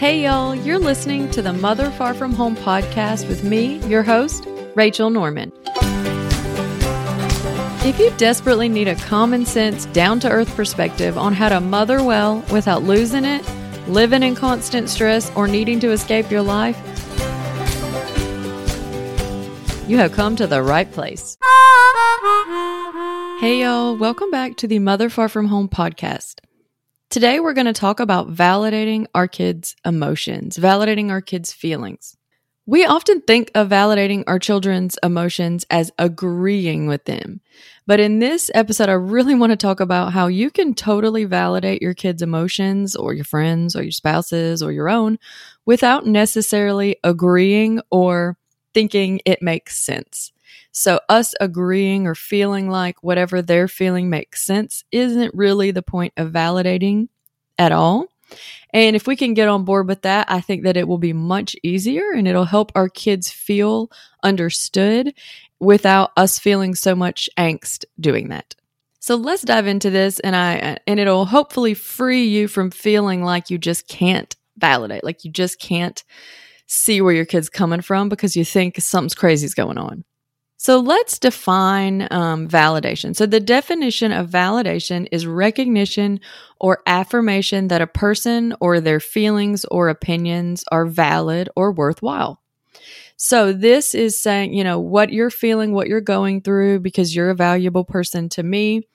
Hey, y'all, you're listening to the Mother Far From Home podcast with me, your host, Rachel Norman. If you desperately need a common sense, down to earth perspective on how to mother well without losing it, living in constant stress, or needing to escape your life, you have come to the right place. Hey, y'all, welcome back to the Mother Far From Home podcast. Today, we're going to talk about validating our kids' emotions, validating our kids' feelings. We often think of validating our children's emotions as agreeing with them. But in this episode, I really want to talk about how you can totally validate your kids' emotions or your friends or your spouses or your own without necessarily agreeing or thinking it makes sense. So, us agreeing or feeling like whatever they're feeling makes sense isn't really the point of validating at all. And if we can get on board with that, I think that it will be much easier and it'll help our kids feel understood without us feeling so much angst doing that. So let's dive into this and I and it'll hopefully free you from feeling like you just can't validate, like you just can't see where your kid's coming from because you think something's crazy is going on. So let's define um, validation. So the definition of validation is recognition or affirmation that a person or their feelings or opinions are valid or worthwhile. So this is saying, you know, what you're feeling, what you're going through, because you're a valuable person to me.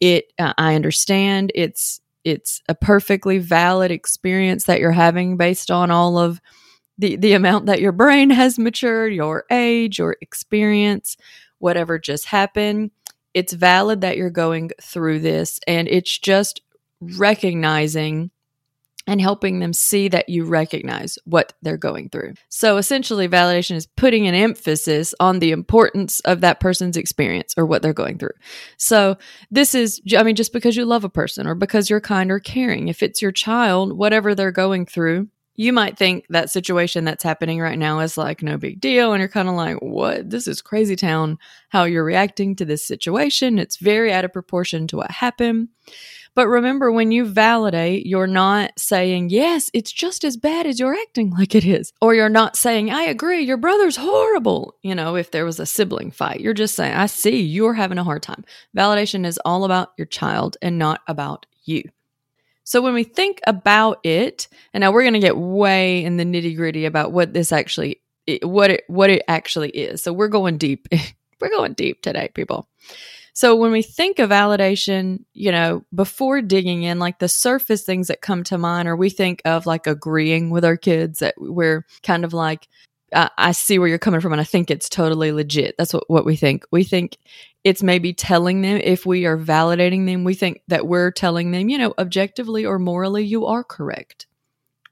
It, uh, I understand. It's it's a perfectly valid experience that you're having based on all of the the amount that your brain has matured, your age, your experience, whatever just happened. It's valid that you're going through this and it's just recognizing and helping them see that you recognize what they're going through. So essentially, validation is putting an emphasis on the importance of that person's experience or what they're going through. So this is, I mean, just because you love a person or because you're kind or caring, if it's your child, whatever they're going through, you might think that situation that's happening right now is like no big deal. And you're kind of like, what? This is crazy town how you're reacting to this situation. It's very out of proportion to what happened. But remember, when you validate, you're not saying, yes, it's just as bad as you're acting like it is. Or you're not saying, I agree, your brother's horrible. You know, if there was a sibling fight, you're just saying, I see you're having a hard time. Validation is all about your child and not about you. So when we think about it, and now we're going to get way in the nitty gritty about what this actually, what it, what it actually is. So we're going deep. we're going deep today, people. So when we think of validation, you know, before digging in, like the surface things that come to mind, or we think of like agreeing with our kids that we're kind of like, I, I see where you're coming from and I think it's totally legit. That's what, what we think. We think it's maybe telling them if we are validating them, we think that we're telling them, you know, objectively or morally, you are correct.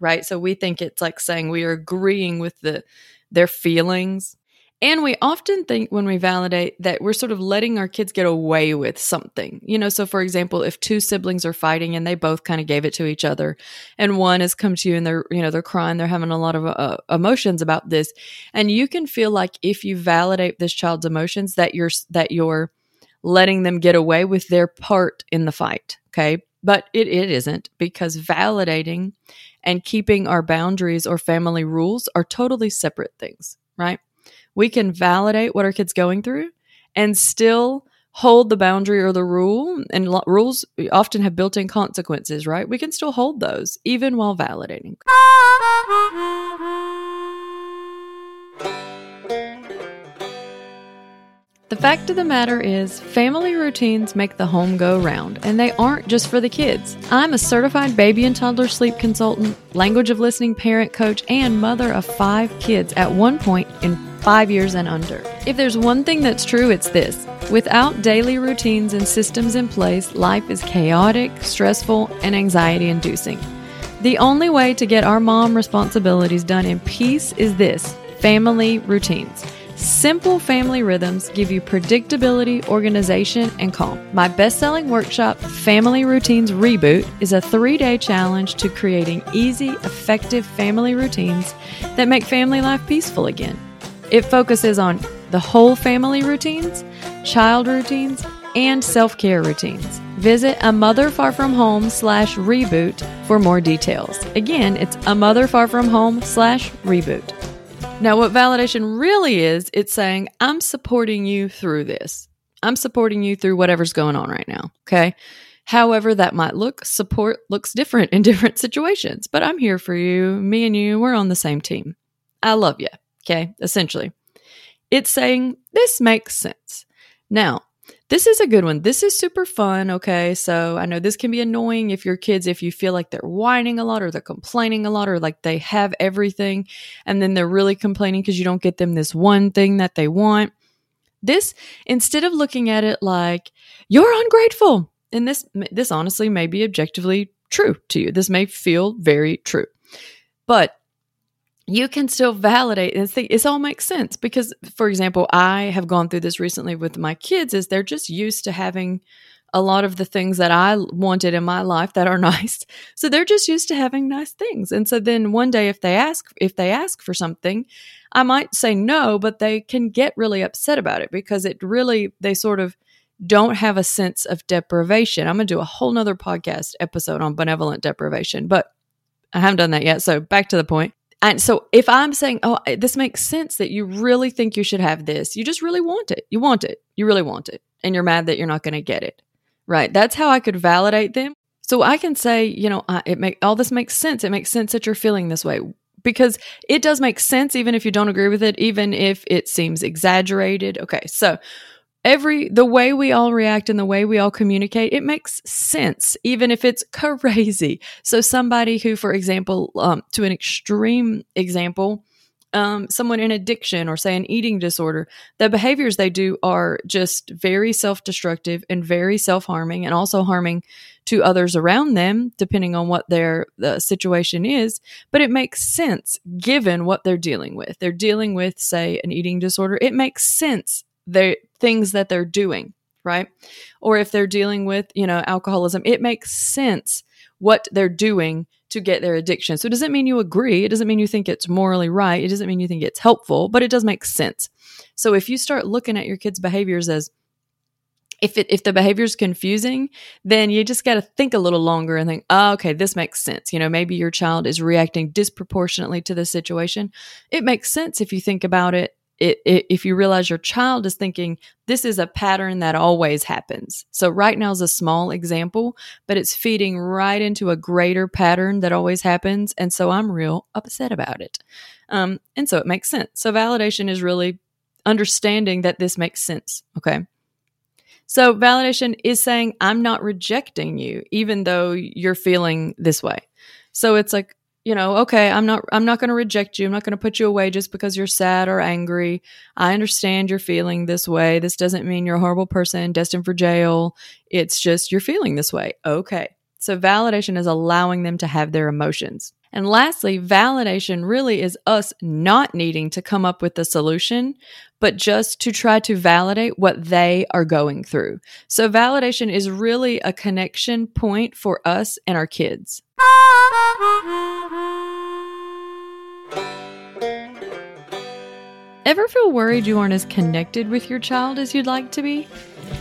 Right. So we think it's like saying we are agreeing with the their feelings and we often think when we validate that we're sort of letting our kids get away with something. You know, so for example, if two siblings are fighting and they both kind of gave it to each other and one has come to you and they're, you know, they're crying, they're having a lot of uh, emotions about this. And you can feel like if you validate this child's emotions that you're that you're letting them get away with their part in the fight, okay? But it, it isn't because validating and keeping our boundaries or family rules are totally separate things, right? We can validate what our kid's going through and still hold the boundary or the rule and lo- rules often have built-in consequences right? We can still hold those even while validating The fact of the matter is, family routines make the home go round, and they aren't just for the kids. I'm a certified baby and toddler sleep consultant, language of listening parent coach, and mother of five kids at one point in five years and under. If there's one thing that's true, it's this. Without daily routines and systems in place, life is chaotic, stressful, and anxiety inducing. The only way to get our mom responsibilities done in peace is this family routines. Simple family rhythms give you predictability, organization, and calm. My best selling workshop, Family Routines Reboot, is a three day challenge to creating easy, effective family routines that make family life peaceful again. It focuses on the whole family routines, child routines, and self care routines. Visit a mother far from home slash reboot for more details. Again, it's a mother far from home slash reboot. Now, what validation really is, it's saying, I'm supporting you through this. I'm supporting you through whatever's going on right now. Okay. However, that might look, support looks different in different situations, but I'm here for you. Me and you, we're on the same team. I love you. Okay. Essentially, it's saying this makes sense. Now, this is a good one. This is super fun. Okay. So I know this can be annoying if your kids, if you feel like they're whining a lot or they're complaining a lot or like they have everything and then they're really complaining because you don't get them this one thing that they want. This, instead of looking at it like you're ungrateful, and this, this honestly may be objectively true to you. This may feel very true, but you can still validate and think it all makes sense because for example i have gone through this recently with my kids is they're just used to having a lot of the things that i wanted in my life that are nice. So they're just used to having nice things. And so then one day if they ask if they ask for something i might say no but they can get really upset about it because it really they sort of don't have a sense of deprivation. I'm going to do a whole nother podcast episode on benevolent deprivation but i haven't done that yet so back to the point and so if I'm saying, oh, this makes sense that you really think you should have this, you just really want it. You want it. You really want it. And you're mad that you're not going to get it. Right. That's how I could validate them. So I can say, you know, it make all this makes sense. It makes sense that you're feeling this way because it does make sense even if you don't agree with it, even if it seems exaggerated. Okay. So every the way we all react and the way we all communicate it makes sense even if it's crazy. So somebody who for example um, to an extreme example um, someone in addiction or say an eating disorder the behaviors they do are just very self-destructive and very self-harming and also harming to others around them depending on what their the situation is. But it makes sense given what they're dealing with. They're dealing with say an eating disorder. It makes sense the things that they're doing, right? Or if they're dealing with, you know, alcoholism, it makes sense what they're doing to get their addiction. So it doesn't mean you agree, it doesn't mean you think it's morally right, it doesn't mean you think it's helpful, but it does make sense. So if you start looking at your kids' behaviors as if it if the behavior is confusing, then you just got to think a little longer and think, oh, okay, this makes sense. You know, maybe your child is reacting disproportionately to the situation. It makes sense if you think about it it, it, if you realize your child is thinking this is a pattern that always happens. So right now is a small example, but it's feeding right into a greater pattern that always happens, and so I'm real upset about it. Um, and so it makes sense. So validation is really understanding that this makes sense. Okay. So validation is saying I'm not rejecting you, even though you're feeling this way. So it's like, you know, okay, I'm not I'm not going to reject you. I'm not going to put you away just because you're sad or angry. I understand you're feeling this way. This doesn't mean you're a horrible person destined for jail. It's just you're feeling this way. Okay. So validation is allowing them to have their emotions. And lastly, validation really is us not needing to come up with the solution, but just to try to validate what they are going through. So validation is really a connection point for us and our kids. Ever feel worried you aren't as connected with your child as you'd like to be?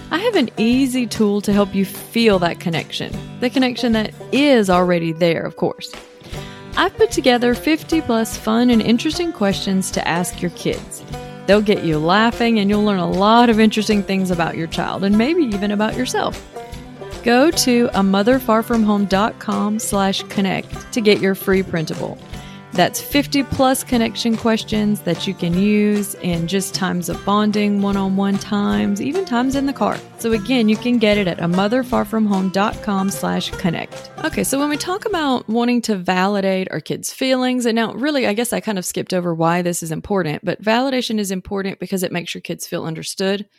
I have an easy tool to help you feel that connection, the connection that is already there, of course. I've put together 50 plus fun and interesting questions to ask your kids. They'll get you laughing and you'll learn a lot of interesting things about your child and maybe even about yourself. Go to a motherfarfromhome.com slash connect to get your free printable. That's 50 plus connection questions that you can use in just times of bonding, one on one times, even times in the car. So again, you can get it at a motherfarfromhome.com slash connect. Okay, so when we talk about wanting to validate our kids' feelings, and now really, I guess I kind of skipped over why this is important, but validation is important because it makes your kids feel understood.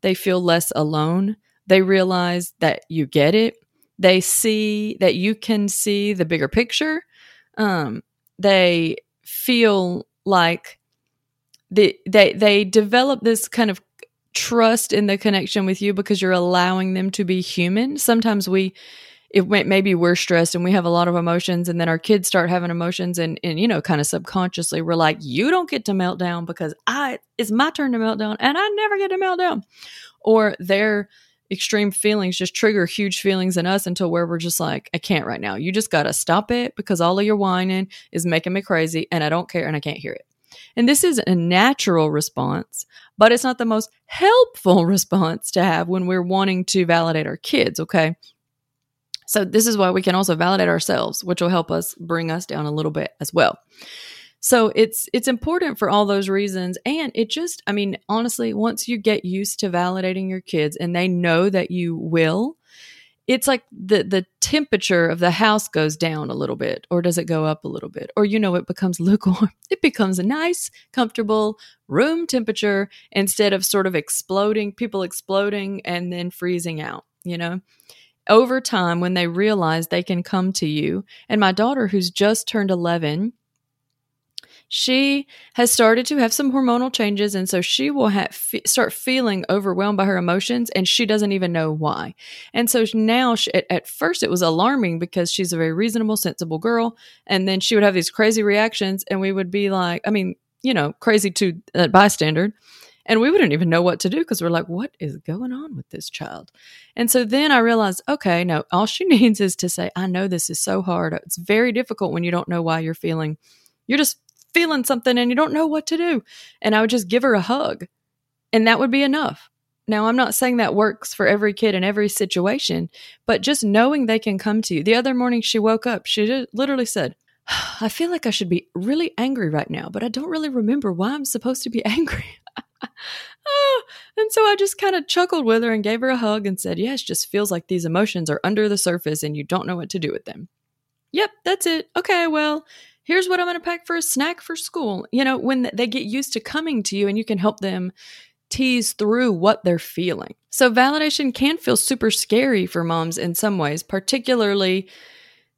They feel less alone. They realize that you get it. They see that you can see the bigger picture. Um, they feel like the, they they develop this kind of trust in the connection with you because you're allowing them to be human. Sometimes we if maybe we're stressed and we have a lot of emotions and then our kids start having emotions and, and you know kind of subconsciously we're like you don't get to melt down because i it's my turn to melt down and i never get to melt down or they're extreme feelings just trigger huge feelings in us until where we're just like, I can't right now. You just got to stop it because all of your whining is making me crazy and I don't care and I can't hear it. And this is a natural response, but it's not the most helpful response to have when we're wanting to validate our kids, okay? So, this is why we can also validate ourselves, which will help us bring us down a little bit as well. So it's it's important for all those reasons. And it just I mean honestly once you get used to validating your kids and they know that you will it's like the the temperature of the house goes down a little bit or does it go up a little bit? Or you know it becomes lukewarm. It becomes a nice comfortable room temperature instead of sort of exploding people exploding and then freezing out you know? Over time when they realize they can come to you and my daughter who's just turned 11 she has started to have some hormonal changes and so she will f- start feeling overwhelmed by her emotions and she doesn't even know why. And so now she, at, at, first it was alarming because she's a very reasonable sensible girl and then she would have these crazy reactions and we would be like i mean you know crazy to a bystander and we wouldn't even know what to do because we're like what is going on with this child? And so then i realized okay no all she needs is to say i know this is so hard. It's very difficult when you don't know why you're feeling. You're just feeling something and you don't know what to do. And I would just give her a hug, and that would be enough. Now, I'm not saying that works for every kid in every situation, but just knowing they can come to you. The other morning she woke up, she literally said, I feel like I should be really angry right now, but I don't really remember why I'm supposed to be angry. oh, and so I just kind of chuckled with her and gave her a hug and said, Yeah, just feels like these emotions are under the surface and you don't know what to do with them. Yep, that's it. Okay, well, here's what I'm going to pack for a snack for school. You know, when they get used to coming to you and you can help them tease through what they're feeling. So, validation can feel super scary for moms in some ways, particularly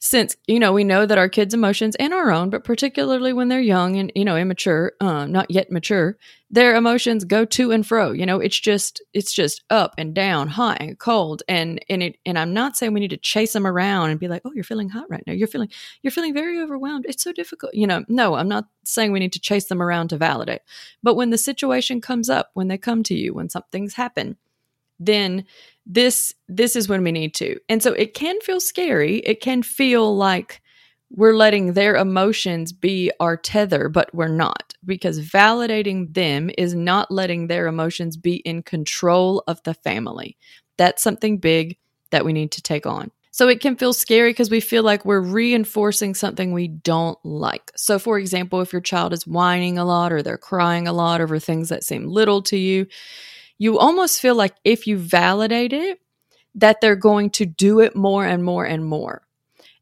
since you know we know that our kids emotions and our own but particularly when they're young and you know immature uh, not yet mature their emotions go to and fro you know it's just it's just up and down hot and cold. And and it and i'm not saying we need to chase them around and be like oh you're feeling hot right now. You're feeling you're feeling very overwhelmed. It's so difficult. You know no i'm not saying we need to chase them around to validate. But when the situation comes up when they come to you when something's happened then this this is when we need to. And so it can feel scary. It can feel like we're letting their emotions be our tether, but we're not because validating them is not letting their emotions be in control of the family. That's something big that we need to take on. So it can feel scary because we feel like we're reinforcing something we don't like. So, for example, if your child is whining a lot or they're crying a lot over things that seem little to you, you almost feel like if you validate it, that they're going to do it more and more and more.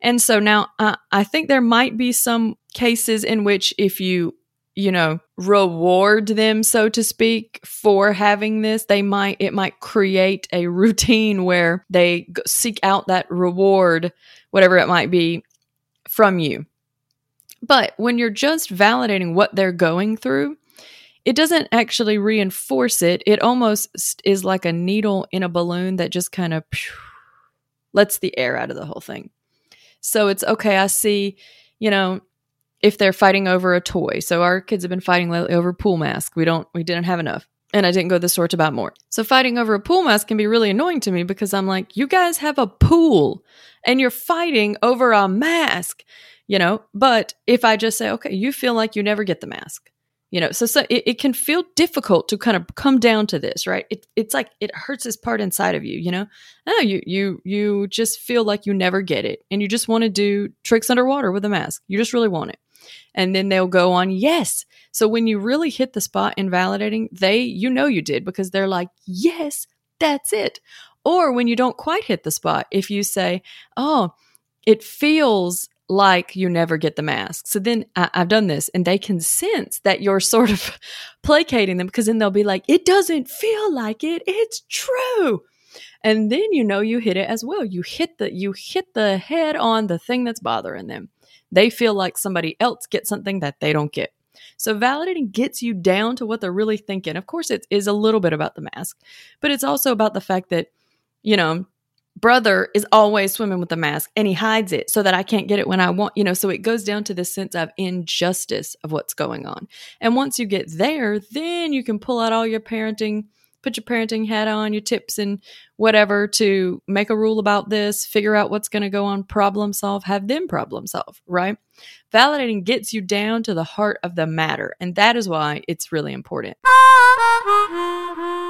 And so now uh, I think there might be some cases in which if you, you know, reward them, so to speak, for having this, they might, it might create a routine where they seek out that reward, whatever it might be, from you. But when you're just validating what they're going through, it doesn't actually reinforce it. It almost is like a needle in a balloon that just kind of lets the air out of the whole thing. So it's okay. I see, you know, if they're fighting over a toy. So our kids have been fighting lately over pool mask. We don't, we didn't have enough. And I didn't go the store to buy more. So fighting over a pool mask can be really annoying to me because I'm like, you guys have a pool and you're fighting over a mask, you know? But if I just say, okay, you feel like you never get the mask you know so, so it, it, can feel difficult to kind of come down to this right? It, it's like it hurts this part inside of you you know? Oh you you you just feel like you never get it and you just want to do tricks underwater with a mask. You just really want it. And then they'll go on yes. So when you really hit the spot in validating they you know you did because they're like yes that's it. Or when you don't quite hit the spot if you say oh it feels like you never get the mask. So then I, have done this and they can sense that you're sort of placating them because then they'll be like, it doesn't feel like it. It's true. And then you know you hit it as well. You hit the you hit the head on the thing that's bothering them. They feel like somebody else gets something that they don't get. So validating gets you down to what they're really thinking. Of course, it is a little bit about the mask, but it's also about the fact that, you know, brother is always swimming with a mask and he hides it so that I can't get it when I want, you know. So it goes down to this sense of injustice of what's going on. And once you get there, then you can pull out all your parenting put your parenting hat on, your tips and whatever to make a rule about this, figure out what's going to go on, problem solve, have them problem solve, right? Validating gets you down to the heart of the matter. And that is why it's really important.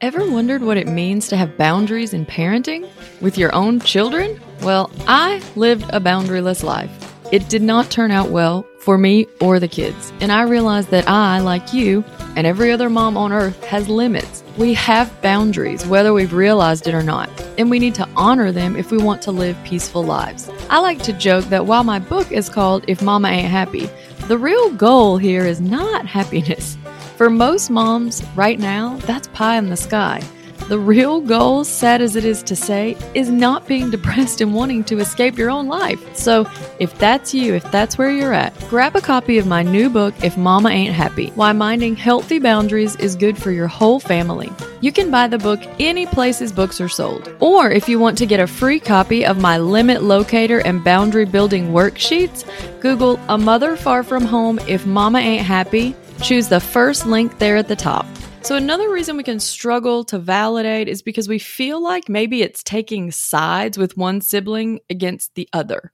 Ever wondered what it means to have boundaries in parenting with your own children? Well, I lived a boundaryless life. It did not turn out well for me or the kids. And I realized that I, like you, and every other mom on earth, has limits. We have boundaries, whether we've realized it or not, and we need to honor them if we want to live peaceful lives. I like to joke that while my book is called If Mama Ain't Happy, the real goal here is not happiness. For most moms right now, that's pie in the sky. The real goal, sad as it is to say, is not being depressed and wanting to escape your own life. So, if that's you, if that's where you're at, grab a copy of my new book, If Mama Ain't Happy Why Minding Healthy Boundaries is Good for Your Whole Family. You can buy the book any places books are sold. Or if you want to get a free copy of my limit locator and boundary building worksheets, Google A Mother Far From Home If Mama Ain't Happy Choose the first link there at the top. So, another reason we can struggle to validate is because we feel like maybe it's taking sides with one sibling against the other.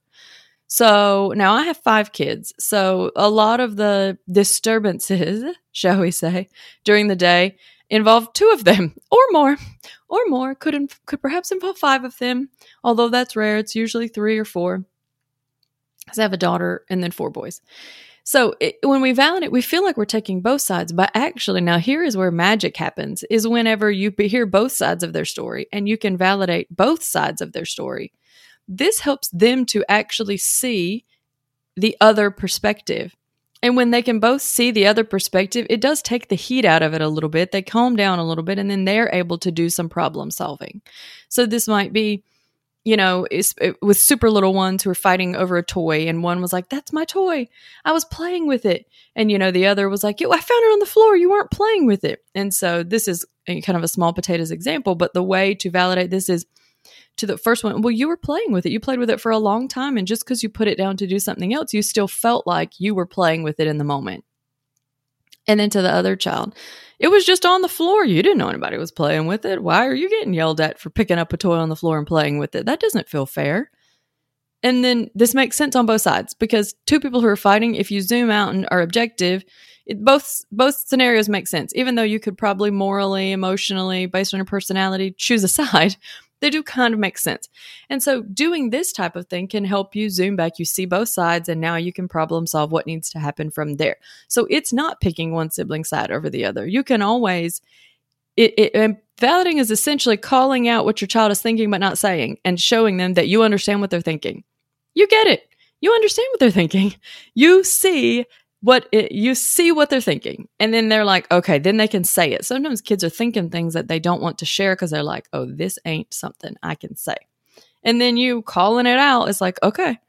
So, now I have five kids. So, a lot of the disturbances, shall we say, during the day involve two of them or more or more could could perhaps involve five of them although that's rare it's usually three or four because i have a daughter and then four boys so it, when we validate, we feel like we're taking both sides, but actually, now here is where magic happens: is whenever you hear both sides of their story and you can validate both sides of their story. This helps them to actually see the other perspective. And when they can both see the other perspective, it does take the heat out of it a little bit. They calm down a little bit and then they're able to do some problem solving. So this might be you know, uh, with super little ones who were fighting over a toy, and one was like, "That's my toy. I was playing with it," and you know, the other was like, "Yo, I found it on the floor. You weren't playing with it." And so this is kind of a small potatoes example, but the way to validate this is to the first one. Well, you were playing with it. You played with it for a long time, and just because you put it down to do something else, you still felt like you were playing with it in the moment. And then to the other child, it was just on the floor. You didn't know anybody was playing with it. Why are you getting yelled at for picking up a toy on the floor and playing with it? That doesn't feel fair. And then this makes sense on both sides because two people who are fighting, if you zoom out and are objective, it, both both scenarios make sense. Even though you could probably morally, emotionally, based on your personality, choose a side, they do kind of make sense. And so doing this type of thing can help you zoom back. You see both sides, and now you can problem solve what needs to happen from there. So it's not picking one sibling side over the other. You can always, it, it and validating is essentially calling out what your child is thinking but not saying and showing them that you understand what they're thinking. You get it. You understand what they're thinking. You see what it, you see what they're thinking and then they're like okay then they can say it. Sometimes kids are thinking things that they don't want to share because they're like oh this ain't something i can say. And then you calling it out is like okay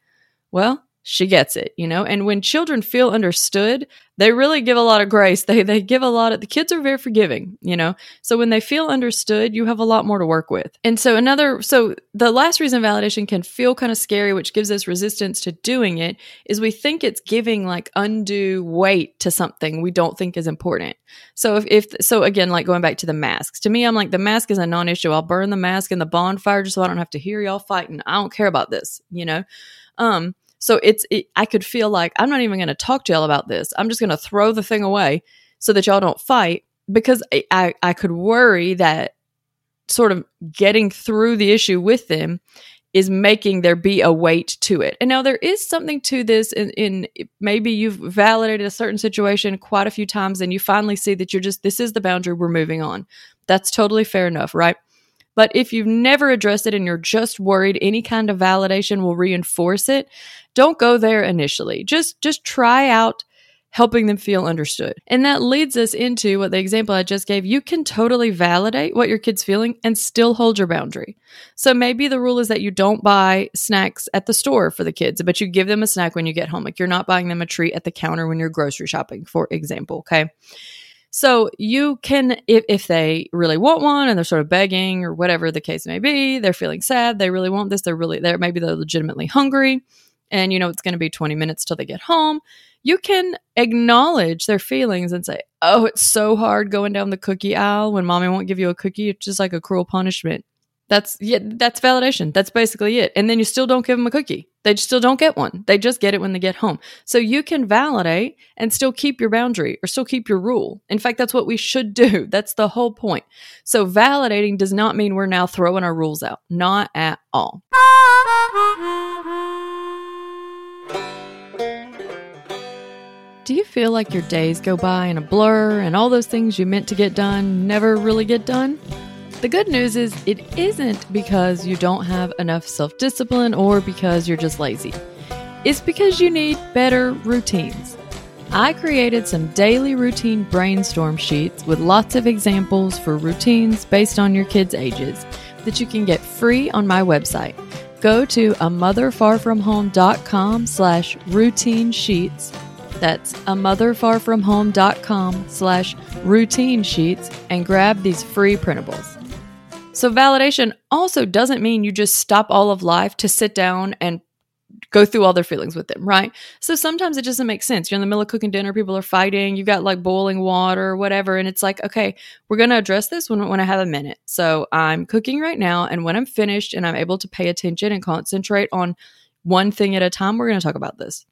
well she gets it, you know? And when children feel understood, they really give a lot of grace. They they give a lot of the kids are very forgiving, you know? So when they feel understood, you have a lot more to work with. And so another so the last reason validation can feel kind of scary, which gives us resistance to doing it, is we think it's giving like undue weight to something we don't think is important. So if, if so again, like going back to the masks. To me, I'm like the mask is a non-issue. I'll burn the mask in the bonfire just so I don't have to hear y'all fighting. I don't care about this, you know? Um so it's, it, I could feel like I'm not even going to talk to y'all about this. I'm just going to throw the thing away so that y'all don't fight because I, I, I could worry that sort of getting through the issue with them is making there be a weight to it. And now there is something to this in, in, maybe you've validated a certain situation quite a few times and you finally see that you're just this is the boundary we're moving on. That's totally fair enough, right? But if you've never addressed it and you're just worried any kind of validation will reinforce it, don't go there initially. Just just try out helping them feel understood. And that leads us into what the example I just gave. You can totally validate what your kid's feeling and still hold your boundary. So maybe the rule is that you don't buy snacks at the store for the kids, but you give them a snack when you get home. Like you're not buying them a treat at the counter when you're grocery shopping, for example. Okay. So you can, if, if they really want one and they're sort of begging or whatever the case may be, they're feeling sad, they really want this, they're really, they're maybe they're legitimately hungry and you know it's going to be 20 minutes till they get home You can acknowledge their feelings and say, Oh, it's so hard going down the cookie aisle when mommy won't give you a cookie. It's just like a cruel punishment. That's yeah, that's validation. That's basically it. And then you still don't give them a cookie. They still don't get one. They just get it when they get home. So you can validate and still keep your boundary or still keep your rule. In fact, that's what we should do. That's the whole point. So validating does not mean we're now throwing our rules out. Not at all. Do you feel like your days go by in a blur and all those things you meant to get done never really get done? The good news is it isn't because you don't have enough self discipline or because you're just lazy. It's because you need better routines. I created some daily routine brainstorm sheets with lots of examples for routines based on your kids' ages that you can get free on my website. Go to a motherfarfromhome.com slash routine sheets. That's a motherfarfromhome.com slash routine sheets and grab these free printables. So, validation also doesn't mean you just stop all of life to sit down and go through all their feelings with them, right? So sometimes it doesn't make sense. You're in the middle of cooking dinner, people are fighting, you've got like boiling water whatever, and it's like, okay, we're going to address this when, when I have a minute. So I'm cooking right now, and when I'm finished and I'm able to pay attention and concentrate on one thing at a time, we're going to talk about this.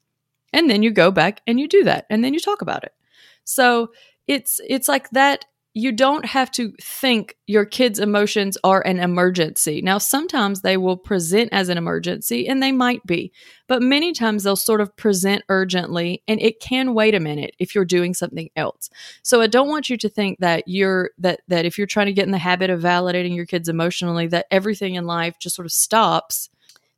And then you go back and you do that, and then you talk about it. So it's it's like that you don't have to think your kids' emotions are an emergency. Now, sometimes they will present as an emergency, and they might be, but many times they'll sort of present urgently, and it can wait a minute if you're doing something else. So, I don't want you to think that you're that that if you're trying to get in the habit of validating your kids emotionally, that everything in life just sort of stops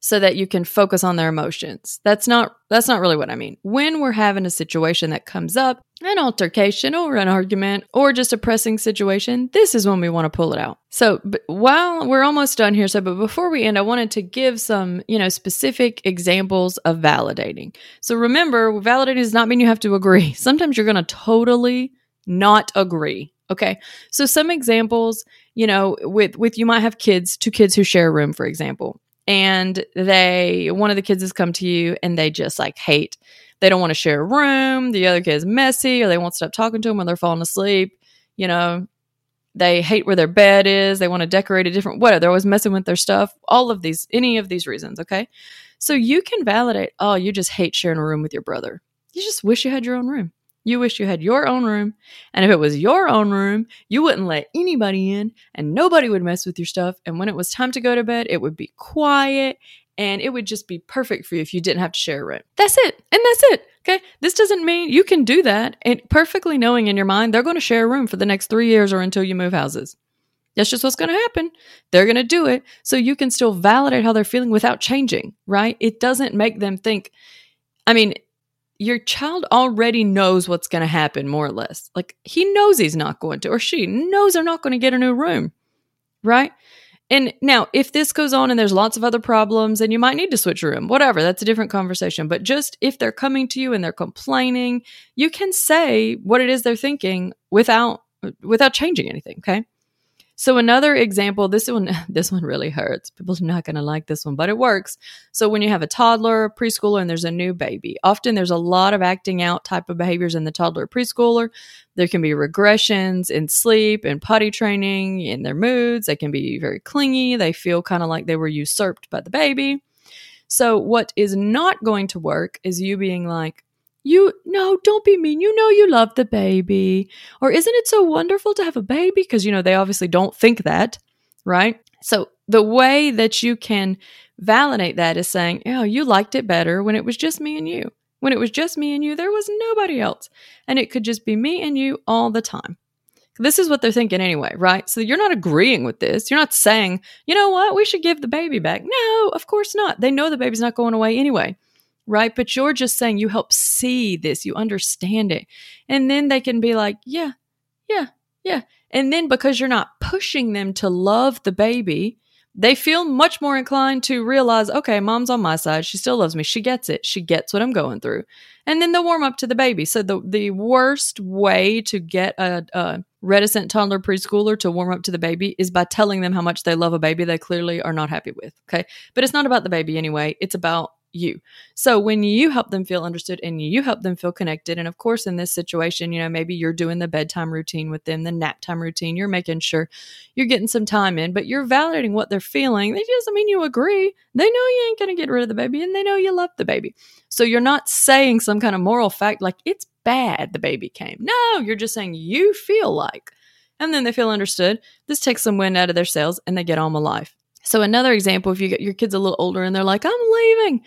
so that you can focus on their emotions. That's not that's not really what I mean. When we're having a situation that comes up, an altercation or an argument or just a pressing situation, this is when we want to pull it out. So, while we're almost done here, so but before we end, I wanted to give some, you know, specific examples of validating. So remember, validating does not mean you have to agree. Sometimes you're going to totally not agree. Okay. So some examples, you know, with with you might have kids, two kids who share a room, for example and they one of the kids has come to you and they just like hate. They don't want to share a room. The other kid is messy or they won't stop talking to them when they're falling asleep. You know they hate where their bed is. They want to decorate a different whatever. They're always messing with their stuff. All of these any of these reasons okay? So you can validate oh you just hate sharing a room with your brother. You just wish you had your own room you wish you had your own room. And if it was your own room, you wouldn't let anybody in and nobody would mess with your stuff. And when it was time to go to bed, it would be quiet and it would just be perfect for you if you didn't have to share a room. That's it. And that's it. Okay. This doesn't mean you can do that and perfectly knowing in your mind they're going to share a room for the next three years or until you move houses. That's just what's going to happen. They're going to do it. So you can still validate how they're feeling without changing, right? It doesn't make them think, I mean, your child already knows what's going to happen, more or less. Like he knows he's not going to, or she knows they're not going to get a new room, right? And now, if this goes on and there's lots of other problems, and you might need to switch a room, whatever, that's a different conversation. But just if they're coming to you and they're complaining, you can say what it is they're thinking without without changing anything. Okay. So another example, this one this one really hurts. People are not going to like this one, but it works. So when you have a toddler, preschooler and there's a new baby, often there's a lot of acting out type of behaviors in the toddler preschooler. There can be regressions in sleep and potty training in their moods. They can be very clingy. They feel kind of like they were usurped by the baby. So what is not going to work is you being like, you no don't be mean. You know you love the baby. Or isn't it so wonderful to have a baby? Because you know they obviously don't think that right? So the way that you can validate that is saying oh you liked it better when it was just me and you. When it was just me and you there was nobody else. And it could just be me and you all the time. This is what they're thinking anyway, right? So you're not agreeing with this. You're not saying, you know what, we should give the baby back. No, of course not. They know the baby's not going away anyway right? But you're just saying you help see this, you understand it. And then they can be like, yeah, yeah, yeah. And then because you're not pushing them to love the baby, they feel much more inclined to realize, okay, mom's on my side. She still loves me. She gets it. She gets what I'm going through. And then they'll warm up to the baby. So the, the worst way to get a, a reticent toddler preschooler to warm up to the baby is by telling them how much they love a baby they clearly are not happy with. Okay. But it's not about the baby anyway. It's about you. So when you help them feel understood and you help them feel connected, and of course, in this situation, you know, maybe you're doing the bedtime routine with them, the nap time routine, you're making sure you're getting some time in, but you're validating what they're feeling. That doesn't mean you agree. They know you ain't going to get rid of the baby and they know you love the baby. So you're not saying some kind of moral fact like it's bad the baby came. No, you're just saying you feel like. And then they feel understood. This takes some wind out of their sails and they get on with life. So another example, if you get your kids a little older and they're like, I'm leaving,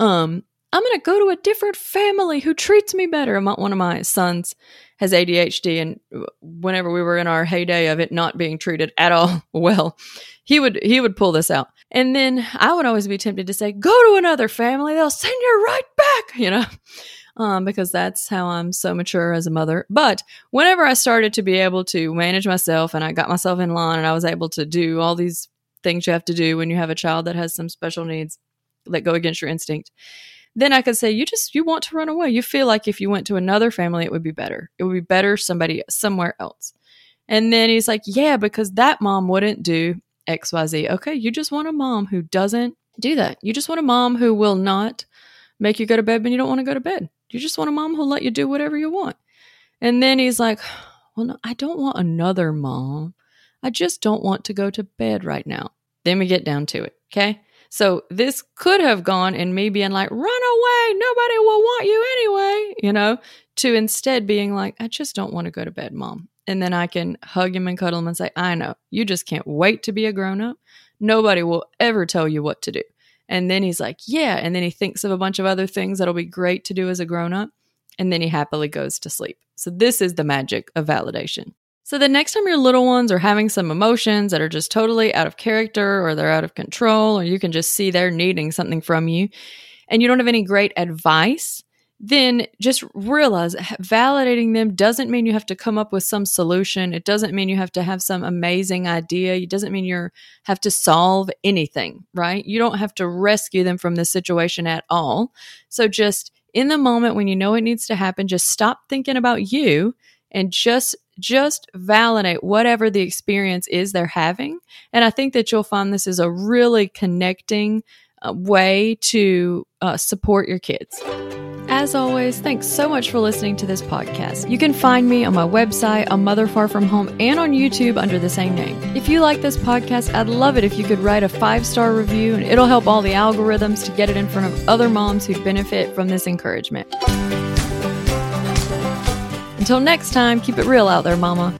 um, I'm going to go to a different family who treats me better. One of my sons has ADHD, and whenever we were in our heyday of it not being treated at all well, he would he would pull this out, and then I would always be tempted to say, "Go to another family; they'll send you right back," you know. Um, because that's how I'm so mature as a mother. But whenever I started to be able to manage myself and I got myself in line and I was able to do all these things you have to do when you have a child that has some special needs that go against your instinct then i could say you just you want to run away. You feel like if you went to another family it would be better. It would be better somebody somewhere else. And then he's like yeah because that mom wouldn't do xyz okay you just want a mom who doesn't do that. You just want a mom who will not make you go to bed when you don't want to go to bed. You just want a mom who'll let you do whatever you want. And then he's like well no, i don't want another mom i just don't want to go to bed right now then we get down to it. Okay. So this could have gone and me being like, run away. Nobody will want you anyway, you know, to instead being like, I just don't want to go to bed, mom. And then I can hug him and cuddle him and say, I know, you just can't wait to be a grown up. Nobody will ever tell you what to do. And then he's like, yeah. And then he thinks of a bunch of other things that'll be great to do as a grown up. And then he happily goes to sleep. So this is the magic of validation. So the next time your little ones are having some emotions that are just totally out of character or they're out of control, or you can just see they're needing something from you and you don't have any great advice, then just realize validating them doesn't mean you have to come up with some solution. It doesn't mean you have to have some amazing idea. It doesn't mean you have to solve anything, right? You don't have to rescue them from this situation at all. So just in the moment when you know it needs to happen, just stop thinking about you and just just validate whatever the experience is they're having and i think that you'll find this is a really connecting uh, way to uh, support your kids as always, thanks so much for listening to this podcast. You can find me on my website, A Mother Far From Home, and on YouTube under the same name. If you like this podcast, I'd love it if you could write a five star review, and it'll help all the algorithms to get it in front of other moms who'd benefit from this encouragement. Until next time, keep it real out there, mama.